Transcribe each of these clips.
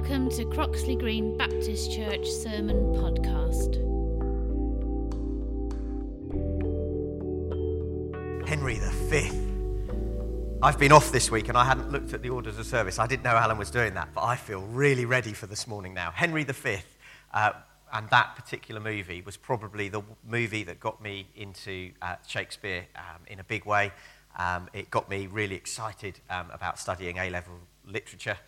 Welcome to Croxley Green Baptist Church Sermon Podcast. Henry V. I've been off this week and I hadn't looked at the orders of service. I didn't know Alan was doing that, but I feel really ready for this morning now. Henry V. Uh, and that particular movie was probably the movie that got me into uh, Shakespeare um, in a big way. Um, it got me really excited um, about studying A level literature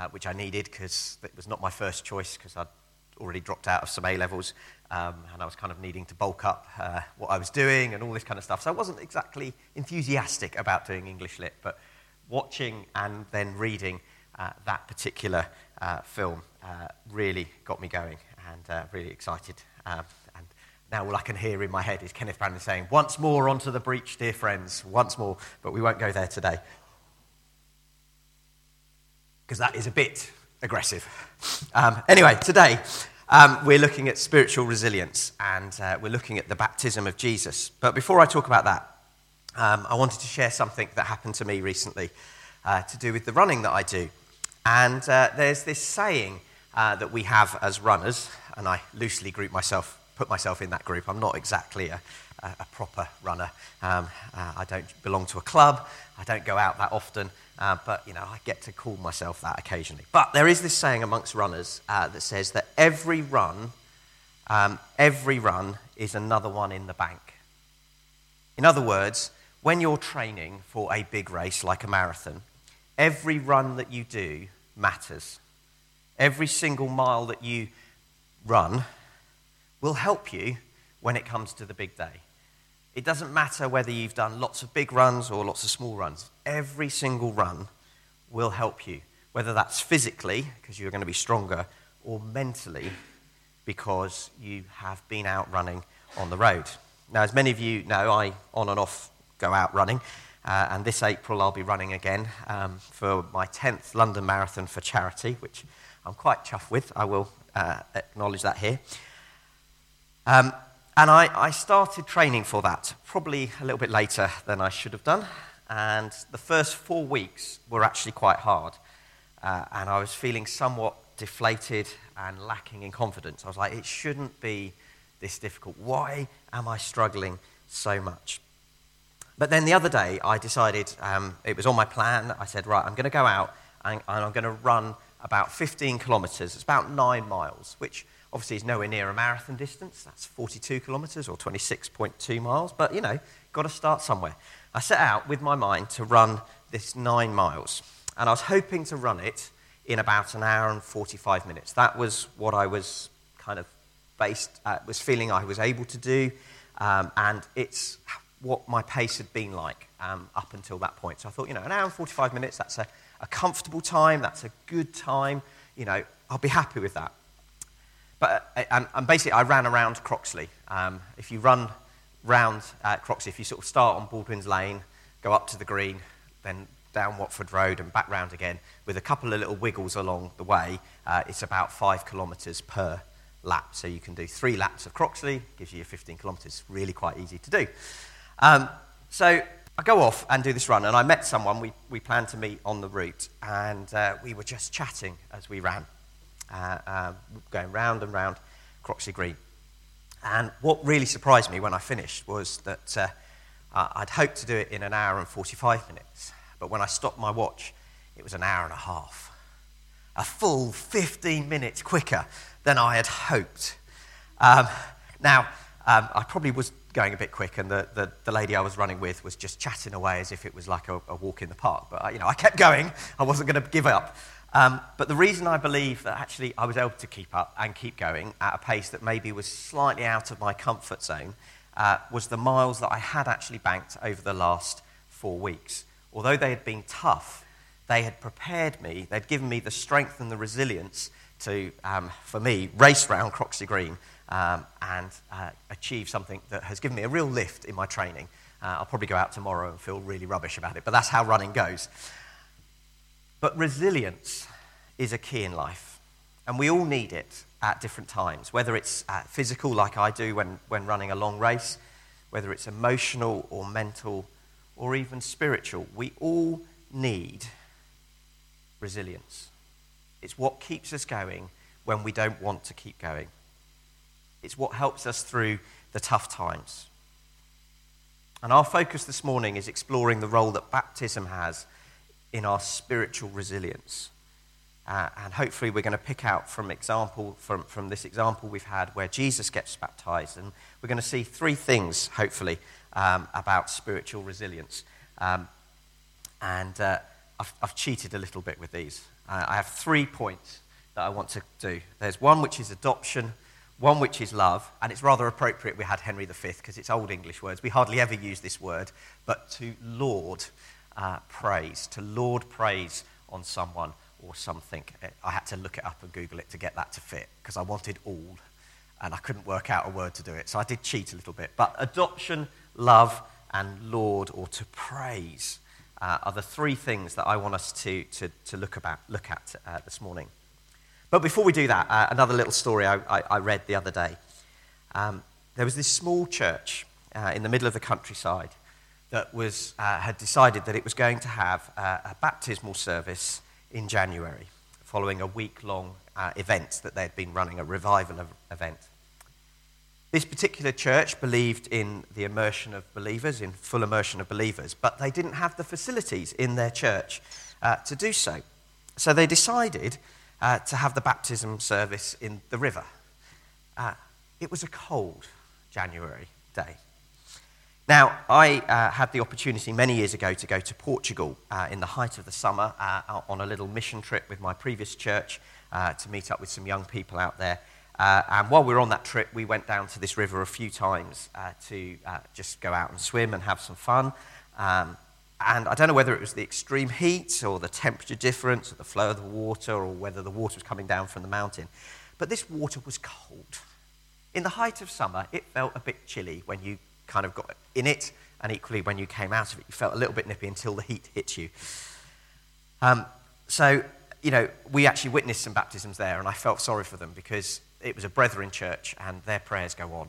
uh, which I needed because it was not my first choice because I'd already dropped out of some A levels um, and I was kind of needing to bulk up uh, what I was doing and all this kind of stuff. So I wasn't exactly enthusiastic about doing English Lit, but watching and then reading uh, that particular uh, film uh, really got me going and uh, really excited. Um, and now all I can hear in my head is Kenneth Branagh saying, Once more onto the breach, dear friends, once more, but we won't go there today because that is a bit aggressive. Um, anyway, today um, we're looking at spiritual resilience and uh, we're looking at the baptism of Jesus. But before I talk about that, um, I wanted to share something that happened to me recently uh, to do with the running that I do. And uh, there's this saying uh, that we have as runners, and I loosely group myself, put myself in that group. I'm not exactly a, a, proper runner. Um, uh, I don't belong to a club. I don't go out that often. Uh, but, you know, I get to call myself that occasionally. But there is this saying amongst runners uh, that says that every run, um, every run is another one in the bank. In other words, when you're training for a big race like a marathon, every run that you do matters. Every single mile that you run will help you when it comes to the big day. It doesn't matter whether you've done lots of big runs or lots of small runs. Every single run will help you, whether that's physically, because you're going to be stronger, or mentally, because you have been out running on the road. Now, as many of you know, I on and off go out running, uh, and this April I'll be running again um, for my 10th London Marathon for charity, which I'm quite chuffed with. I will uh, acknowledge that here. Um, and I, I started training for that probably a little bit later than I should have done. And the first four weeks were actually quite hard. Uh, and I was feeling somewhat deflated and lacking in confidence. I was like, it shouldn't be this difficult. Why am I struggling so much? But then the other day, I decided um, it was on my plan. I said, right, I'm going to go out and, and I'm going to run about 15 kilometers. It's about nine miles, which Obviously, it's nowhere near a marathon distance. That's 42 kilometres or 26.2 miles. But, you know, got to start somewhere. I set out with my mind to run this nine miles. And I was hoping to run it in about an hour and 45 minutes. That was what I was kind of based, uh, was feeling I was able to do. Um, and it's what my pace had been like um, up until that point. So I thought, you know, an hour and 45 minutes, that's a, a comfortable time, that's a good time. You know, I'll be happy with that. But, uh, and, and basically, I ran around Croxley. Um, if you run round uh, Croxley, if you sort of start on Baldwin's Lane, go up to the green, then down Watford Road and back round again, with a couple of little wiggles along the way, uh, it's about five kilometres per lap. So you can do three laps of Croxley, gives you 15 kilometres. Really quite easy to do. Um, so I go off and do this run, and I met someone. We, we planned to meet on the route, and uh, we were just chatting as we ran going round and round Croxley Green. And what really surprised me when I finished was that uh, I'd hoped to do it in an hour and 45 minutes, but when I stopped my watch, it was an hour and a half. A full 15 minutes quicker than I had hoped. Um, now, um, I probably was going a bit quick, and the, the, the, lady I was running with was just chatting away as if it was like a, a walk in the park. But, you know, I kept going. I wasn't going to give up. Um, but the reason I believe that actually I was able to keep up and keep going at a pace that maybe was slightly out of my comfort zone uh, was the miles that I had actually banked over the last four weeks. Although they had been tough, they had prepared me, they'd given me the strength and the resilience to, um, for me, race round Croxley Green um, and uh, achieve something that has given me a real lift in my training. Uh, I'll probably go out tomorrow and feel really rubbish about it, but that's how running goes. But resilience is a key in life, and we all need it at different times, whether it's uh, physical, like I do when, when running a long race, whether it's emotional or mental or even spiritual. We all need resilience. It's what keeps us going when we don't want to keep going. It's what helps us through the tough times. And our focus this morning is exploring the role that baptism has in our spiritual resilience. Uh, and hopefully, we're going to pick out from, example, from, from this example we've had where Jesus gets baptized. And we're going to see three things, hopefully, um, about spiritual resilience. Um, and uh, I've, I've, cheated a little bit with these. Uh, I have three points that I want to do. There's one which is adoption, one which is love, and it's rather appropriate we had Henry V because it's old English words. We hardly ever use this word, but to laud uh, praise, to laud praise on someone or something. I had to look it up and Google it to get that to fit because I wanted all and I couldn't work out a word to do it. So I did cheat a little bit. But adoption, love, and laud or to praise uh, are the three things that I want us to, to, to look, about, look at uh, this morning. But before we do that, uh, another little story I, I, I read the other day. Um, there was this small church uh, in the middle of the countryside that was, uh, had decided that it was going to have uh, a baptismal service in January, following a week long uh, event that they'd been running, a revival event. This particular church believed in the immersion of believers, in full immersion of believers, but they didn't have the facilities in their church uh, to do so. So they decided uh, to have the baptism service in the river. Uh, it was a cold January day. Now, I uh, had the opportunity many years ago to go to Portugal uh, in the height of the summer uh, on a little mission trip with my previous church uh, to meet up with some young people out there. Uh, and while we were on that trip, we went down to this river a few times uh, to just go out and swim and have some fun. Um, and I don't know whether it was the extreme heat or the temperature difference or the flow of the water or whether the water was coming down from the mountain, but this water was cold. In the height of summer, it felt a bit chilly when you kind of got in it, and equally when you came out of it, you felt a little bit nippy until the heat hit you. Um, so, you know, we actually witnessed some baptisms there, and I felt sorry for them because it was a brethren church, and their prayers go on.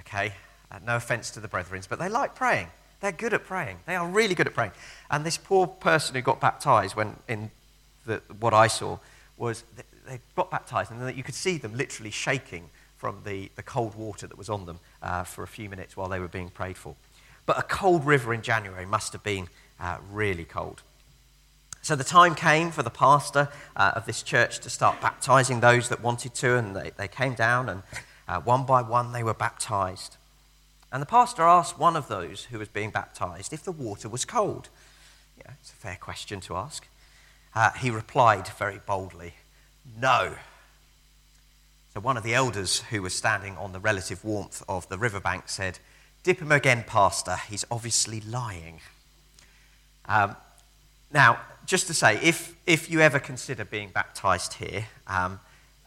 Okay? Uh, no offense to the brethren, but they like praying. They're good at praying. They are really good at praying. And this poor person who got baptized, when in the, what I saw, was they got baptized, and you could see them literally shaking from the, the cold water that was on them uh, for a few minutes while they were being prayed for. But a cold river in January must have been uh, really cold. So the time came for the pastor uh, of this church to start baptizing those that wanted to, and they, they came down, and uh, one by one they were baptized. And the pastor asked one of those who was being baptized if the water was cold. Yeah, it's a fair question to ask. Uh, he replied very boldly, No. So one of the elders who was standing on the relative warmth of the riverbank said, Dip him again, Pastor. He's obviously lying. Um, now, just to say, if, if you ever consider being baptized here, um,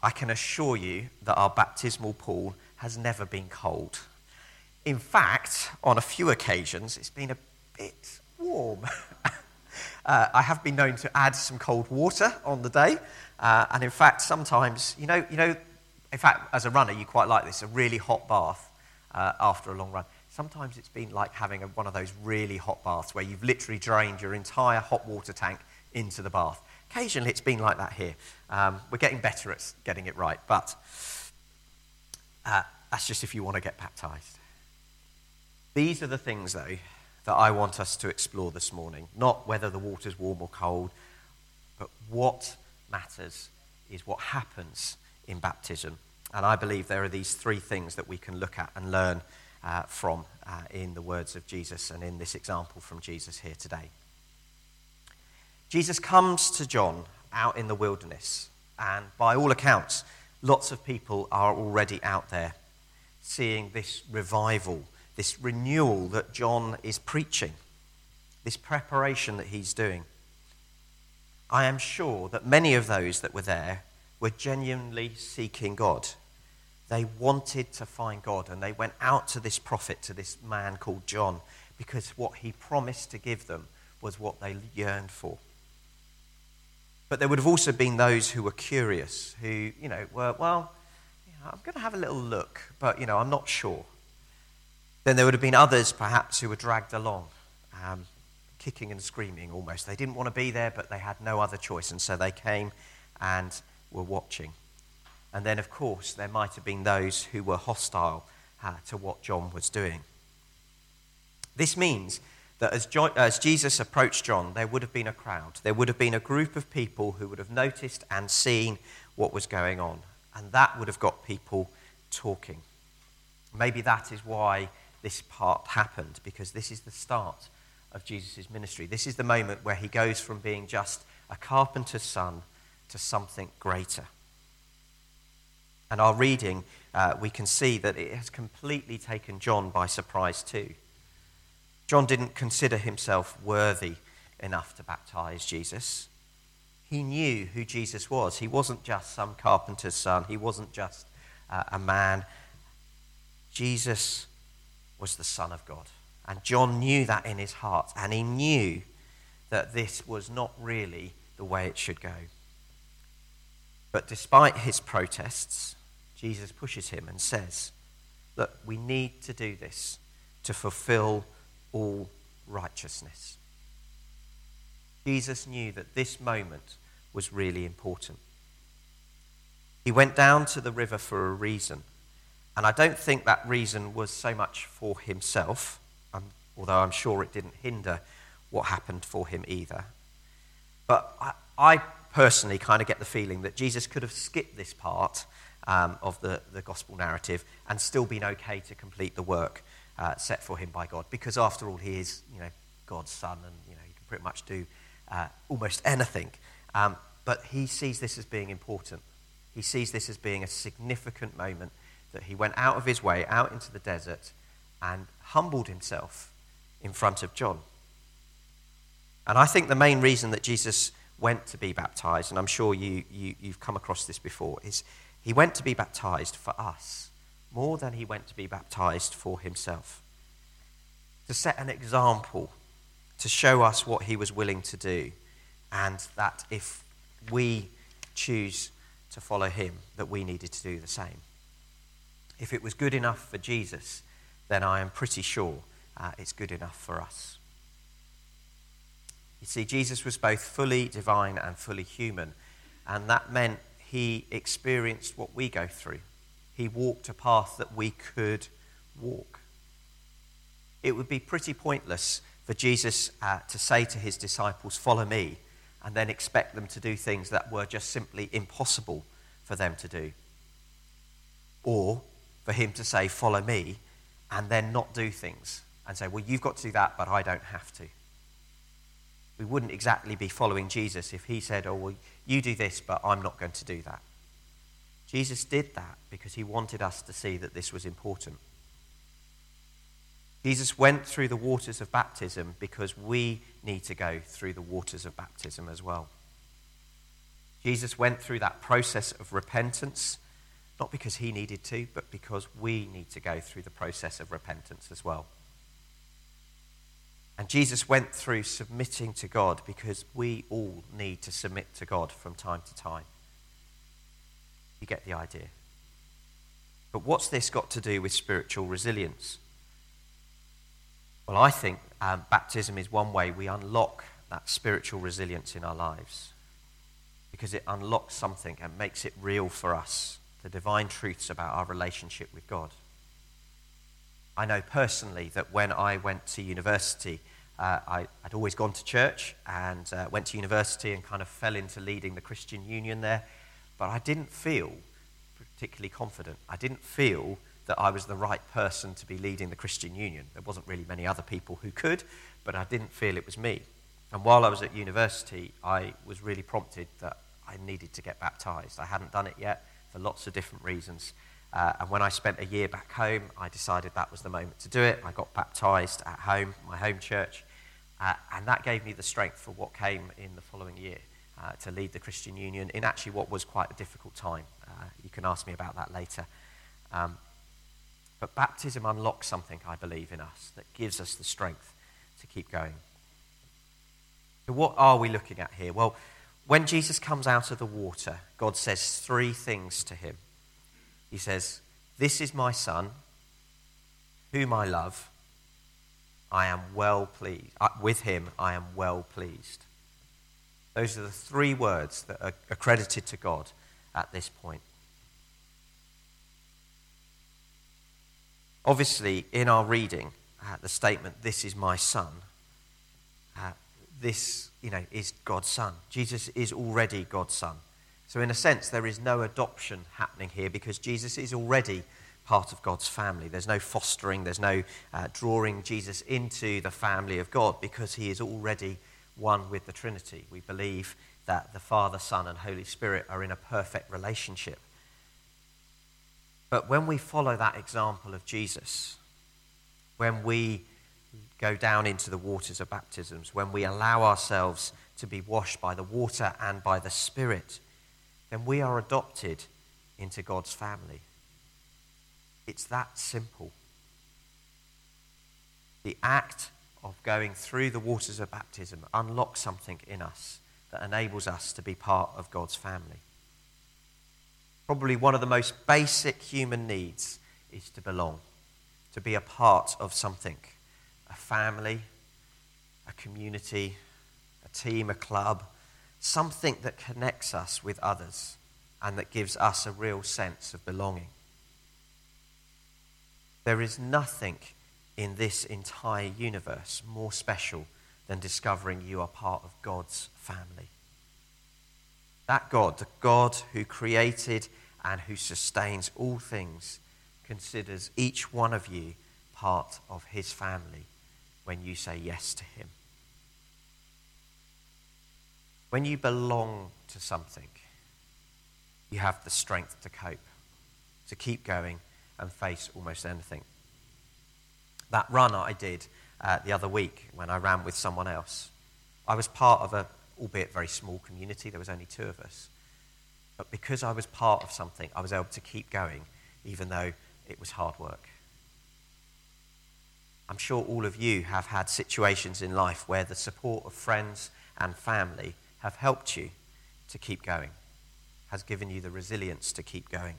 I can assure you that our baptismal pool has never been cold. In fact, on a few occasions, it's been a bit warm. uh, I have been known to add some cold water on the day, uh, and in fact, sometimes, you know, you know in fact, as a runner, you quite like this a really hot bath uh, after a long run. Sometimes it's been like having a, one of those really hot baths where you've literally drained your entire hot water tank into the bath. Occasionally, it's been like that here. Um, we're getting better at getting it right, but uh, that's just if you want to get baptized. These are the things, though, that I want us to explore this morning. Not whether the water's warm or cold, but what matters is what happens in baptism. And I believe there are these three things that we can look at and learn uh, from uh, in the words of Jesus and in this example from Jesus here today. Jesus comes to John out in the wilderness, and by all accounts, lots of people are already out there seeing this revival, this renewal that John is preaching, this preparation that he's doing. I am sure that many of those that were there were genuinely seeking God. They wanted to find God, and they went out to this prophet, to this man called John, because what he promised to give them was what they yearned for. But there would have also been those who were curious, who, you know, were, well, you know, I'm going to have a little look, but, you know, I'm not sure. Then there would have been others, perhaps, who were dragged along, um, kicking and screaming almost. They didn't want to be there, but they had no other choice, and so they came and were watching. And then, of course, there might have been those who were hostile uh, to what John was doing. This means that as, John, as, Jesus approached John, there would have been a crowd. There would have been a group of people who would have noticed and seen what was going on. And that would have got people talking. Maybe that is why this part happened, because this is the start of Jesus' ministry. This is the moment where he goes from being just a carpenter's son to something greater. And our reading, uh, we can see that it has completely taken John by surprise too. John didn't consider himself worthy enough to baptize Jesus. He knew who Jesus was. He wasn't just some carpenter's son, he wasn't just uh, a man. Jesus was the Son of God. And John knew that in his heart, and he knew that this was not really the way it should go. But despite his protests, Jesus pushes him and says, Look, we need to do this to fulfill all righteousness. Jesus knew that this moment was really important. He went down to the river for a reason. And I don't think that reason was so much for himself, um, although I'm sure it didn't hinder what happened for him either. But I, I personally kind of get the feeling that Jesus could have skipped this part um, of the, the gospel narrative and still been okay to complete the work uh, set for him by God. Because after all, he is, you know, God's son, and you know, he can pretty much do uh, almost anything. Um, but he sees this as being important. He sees this as being a significant moment that he went out of his way, out into the desert, and humbled himself in front of John. And I think the main reason that Jesus went to be baptized, and I'm sure you, you, you've come across this before, is he went to be baptized for us more than he went to be baptized for himself. To set an example, to show us what he was willing to do, and that if we choose to follow him, that we needed to do the same. If it was good enough for Jesus, then I am pretty sure uh, it's good enough for us. You see, Jesus was both fully divine and fully human, and that meant he experienced what we go through he walked a path that we could walk. It would be pretty pointless for Jesus uh, to say to his disciples, Follow me, and then expect them to do things that were just simply impossible for them to do. Or for him to say, Follow me, and then not do things and say, Well, you've got to do that, but I don't have to. We wouldn't exactly be following Jesus if he said, Oh, well, you do this, but I'm not going to do that. Jesus did that because he wanted us to see that this was important. Jesus went through the waters of baptism because we need to go through the waters of baptism as well. Jesus went through that process of repentance, not because he needed to, but because we need to go through the process of repentance as well. And Jesus went through submitting to God because we all need to submit to God from time to time. You get the idea. But what's this got to do with spiritual resilience? Well, I think um, baptism is one way we unlock that spiritual resilience in our lives because it unlocks something and makes it real for us the divine truths about our relationship with God. I know personally that when I went to university, uh, I, would always gone to church and uh, went to university and kind of fell into leading the Christian Union there. But I didn't feel particularly confident. I didn't feel that I was the right person to be leading the Christian Union. There wasn't really many other people who could, but I didn't feel it was me. And while I was at university, I was really prompted that I needed to get baptized. I hadn't done it yet for lots of different reasons. Uh, and when I spent a year back home, I decided that was the moment to do it. I got baptized at home, my home church, uh, and that gave me the strength for what came in the following year uh, to lead the Christian Union in actually what was quite a difficult time. Uh, you can ask me about that later. Um, but baptism unlocks something, I believe, in us that gives us the strength to keep going. So, what are we looking at here? Well, when Jesus comes out of the water, God says three things to him. He says, This is my son, whom I love. I am well pleased. Uh, with him, I am well pleased. Those are the three words that are accredited to God at this point. Obviously, in our reading, uh, the statement, This is my son, uh, this you know, is God's son. Jesus is already God's son. So, in a sense, there is no adoption happening here because Jesus is already part of God's family. There's no fostering, there's no uh, drawing Jesus into the family of God because he is already one with the Trinity. We believe that the Father, Son, and Holy Spirit are in a perfect relationship. But when we follow that example of Jesus, when we go down into the waters of baptisms, when we allow ourselves to be washed by the water and by the Spirit, then we are adopted into God's family. It's that simple. The act of going through the waters of baptism unlocks something in us that enables us to be part of God's family. Probably one of the most basic human needs is to belong, to be a part of something a family, a community, a team, a club, something that connects us with others and that gives us a real sense of belonging. There is nothing in this entire universe more special than discovering you are part of God's family. That God, the God who created and who sustains all things, considers each one of you part of his family when you say yes to him. When you belong to something, you have the strength to cope, to keep going and face almost anything. That run I did uh, the other week when I ran with someone else, I was part of a, albeit very small community, there was only two of us. But because I was part of something, I was able to keep going, even though it was hard work. I'm sure all of you have had situations in life where the support of friends and family have helped you to keep going, has given you the resilience to keep going.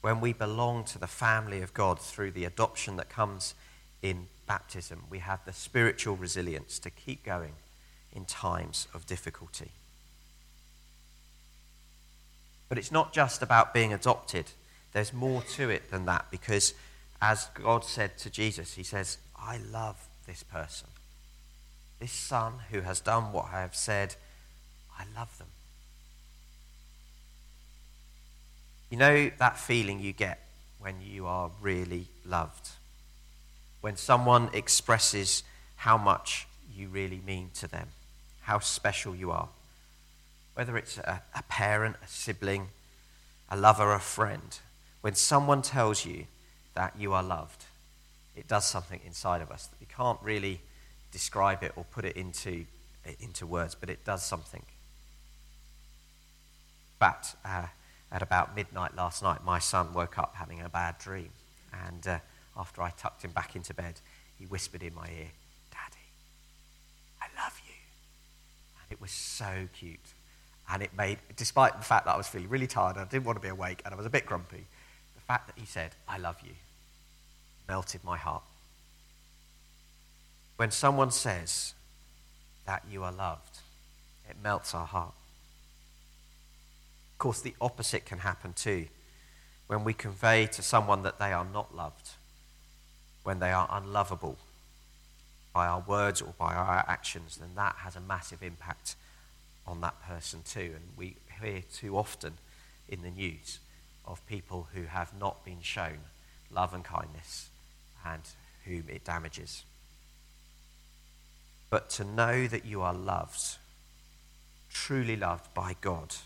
When we belong to the family of God through the adoption that comes in baptism, we have the spiritual resilience to keep going in times of difficulty. But it's not just about being adopted, there's more to it than that because as God said to Jesus, He says, I love this person. This son who has done what I have said, I love them. You know that feeling you get when you are really loved? When someone expresses how much you really mean to them, how special you are. Whether it's a, a parent, a sibling, a lover, a friend. When someone tells you that you are loved, it does something inside of us that we can't really describe it or put it into, into words, but it does something. But uh, at about midnight last night, my son woke up having a bad dream. And uh, after I tucked him back into bed, he whispered in my ear, Daddy, I love you. And it was so cute. And it made, despite the fact that I was feeling really tired, and I didn't want to be awake, and I was a bit grumpy, the fact that he said, I love you, melted my heart. When someone says that you are loved, it melts our heart. Of course, the opposite can happen too. When we convey to someone that they are not loved, when they are unlovable by our words or by our actions, then that has a massive impact on that person too. And we hear too often in the news of people who have not been shown love and kindness and whom it damages. But to know that you are loved, truly loved by God,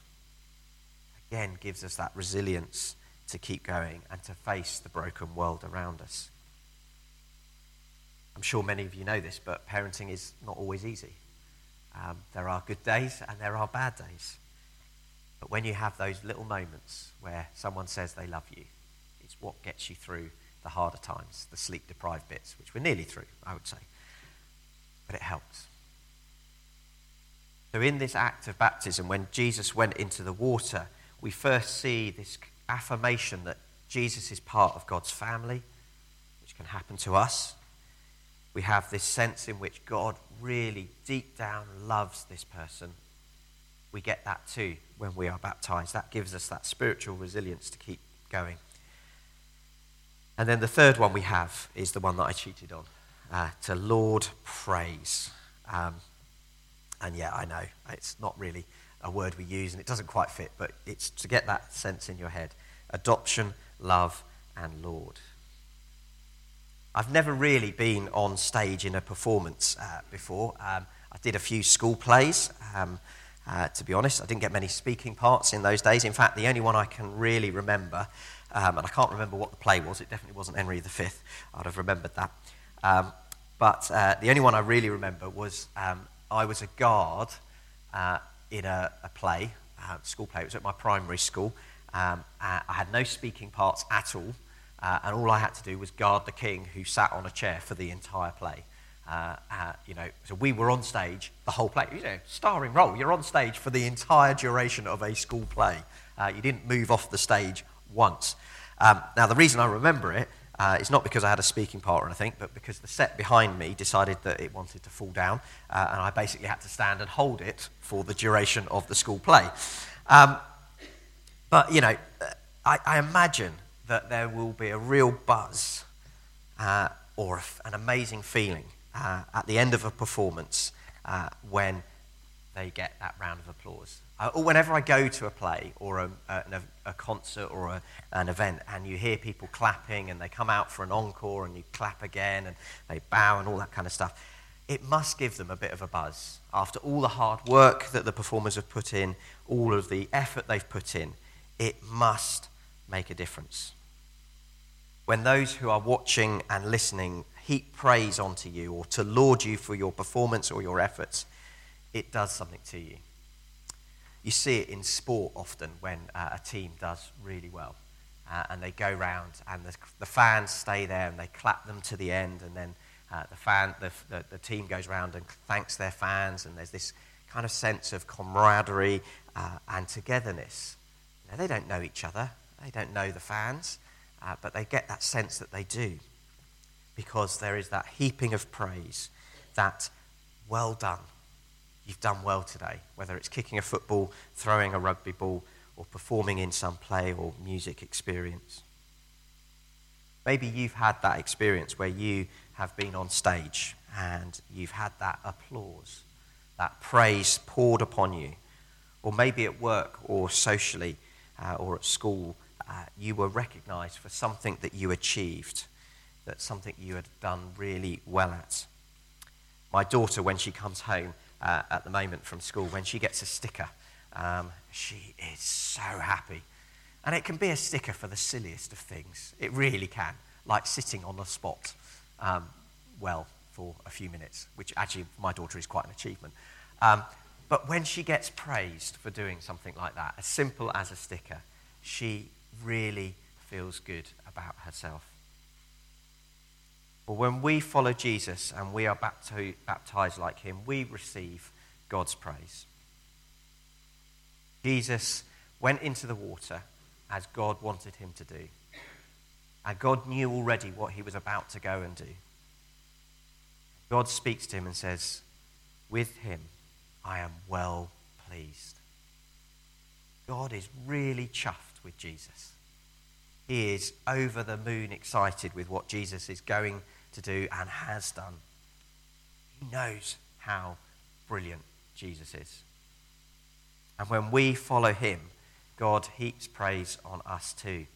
again gives us that resilience to keep going and to face the broken world around us. I'm sure many of you know this, but parenting is not always easy. Um, there are good days and there are bad days. But when you have those little moments where someone says they love you, it's what gets you through the harder times, the sleep deprived bits, which we're nearly through, I would say. But it helps. So, in this act of baptism, when Jesus went into the water, we first see this affirmation that Jesus is part of God's family, which can happen to us. we have this sense in which God really deep down loves this person. We get that too when we are baptized. That gives us that spiritual resilience to keep going. And then the third one we have is the one that I cheated on uh, to laud praise. Um, and yeah, I know it's not really a word we use and it doesn't quite fit, but it's to get that sense in your head adoption, love, and laud. I've never really been on stage in a performance uh, before. Um, I did a few school plays. Um, uh, to be honest, I didn't get many speaking parts in those days. In fact, the only one I can really remember, um, and I can't remember what the play was, it definitely wasn't Henry V. I'd have remembered that. Um, but uh, the only one I really remember was um, I was a guard uh, in a, a play, a school play. It was at my primary school. Um, I had no speaking parts at all, uh, and all I had to do was guard the king who sat on a chair for the entire play. Uh, uh, you know, so we were on stage the whole play. You know, starring role. You're on stage for the entire duration of a school play. Uh, you didn't move off the stage once. Um, now, the reason I remember it uh, is not because I had a speaking part or anything, but because the set behind me decided that it wanted to fall down, uh, and I basically had to stand and hold it for the duration of the school play. Um, but, you know, I, I, imagine that there will be a real buzz uh, or an amazing feeling uh, at the end of a performance uh, when they get that round of applause. Uh, or whenever I go to a play or a, a, a concert or a, an event and you hear people clapping and they come out for an encore and you clap again and they bow and all that kind of stuff, it must give them a bit of a buzz. After all the hard work that the performers have put in, all of the effort they've put in, it must make a difference. When those who are watching and listening heap praise onto you or to laud you for your performance or your efforts, it does something to you. You see it in sport often when uh, a team does really well. Uh, and they go round, and the, the, fans stay there and they clap them to the end. And then uh, the, fan, the, the, the, team goes round and thanks their fans. And there's this kind of sense of camaraderie uh, and togetherness. Know, they don't know each other, they don't know the fans, uh, but they get that sense that they do because there is that heaping of praise, that well done, you've done well today, whether it's kicking a football, throwing a rugby ball, or performing in some play or music experience. Maybe you've had that experience where you have been on stage and you've had that applause, that praise poured upon you. Or maybe at work or socially uh, or at school, uh, you were recognized for something that you achieved, that something you had done really well at. My daughter, when she comes home, uh, at the moment from school, when she gets a sticker, um, she is so happy. And it can be a sticker for the silliest of things. It really can, like sitting on the spot um, well for a few minutes, which actually my daughter is quite an achievement. Um, but when she gets praised for doing something like that, as simple as a sticker, she really feels good about herself. But when we follow Jesus and we are baptized like him, we receive God's praise. Jesus went into the water as God wanted him to do. And God knew already what he was about to go and do. God speaks to him and says, With him I am well pleased. God is really chuffed with Jesus. He is over the moon excited with what Jesus is going to do and has done. He knows how brilliant Jesus is. And when we follow him, God heaps praise on us too.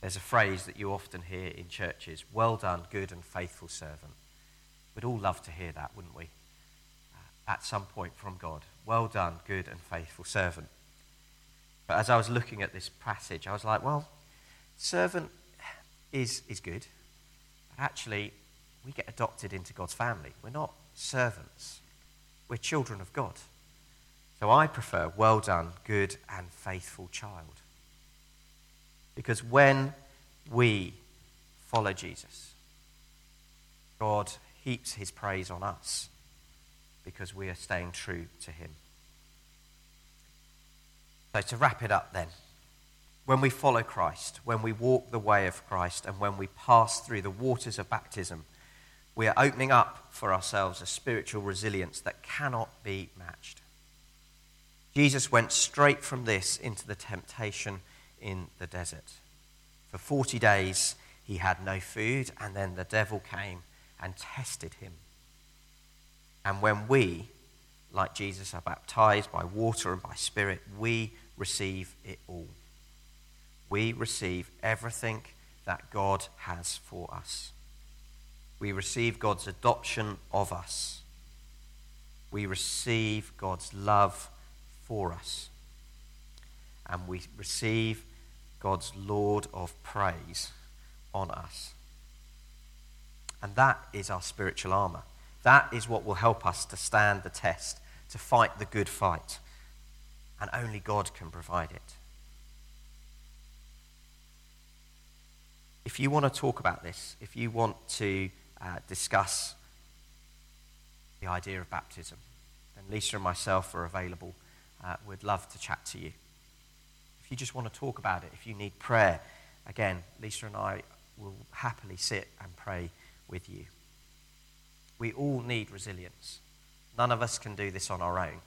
There's a phrase that you often hear in churches well done, good and faithful servant. We'd all love to hear that, wouldn't we? Uh, at some point from God. Well done, good and faithful servant. But as I was looking at this passage, I was like, well, servant is, is good. Actually, we get adopted into God's family. We're not servants, we're children of God. So I prefer well done, good and faithful child. Because when we follow Jesus, God heaps his praise on us because we are staying true to him. So, to wrap it up then, when we follow Christ, when we walk the way of Christ, and when we pass through the waters of baptism, we are opening up for ourselves a spiritual resilience that cannot be matched. Jesus went straight from this into the temptation in the desert. For 40 days, he had no food, and then the devil came and tested him. And when we, like Jesus, are baptized by water and by spirit, we receive it all. We receive everything that God has for us. We receive God's adoption of us. We receive God's love for us. And we receive God's laud of praise on us. And that is our spiritual armor. That is what will help us to stand the test, to fight the good fight. And only God can provide it. If you want to talk about this, if you want to uh, discuss the idea of baptism, then Lisa and myself are available. Uh, we'd love to chat to you. If you just want to talk about it, if you need prayer, again, Lisa and I will happily sit and pray with you. We all need resilience. None of us can do this on our own.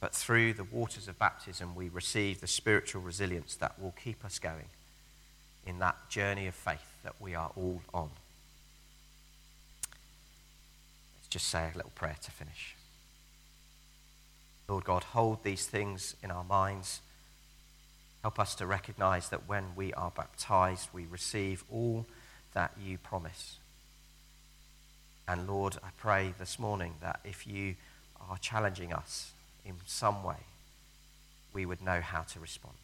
But through the waters of baptism, we receive the spiritual resilience that will keep us going in that journey of faith that we are all on. Let's just say a little prayer to finish. Lord God, hold these things in our minds. Help us to recognize that when we are baptized, we receive all that you promise. And Lord, I pray this morning that if you are challenging us in some way, we would know how to respond.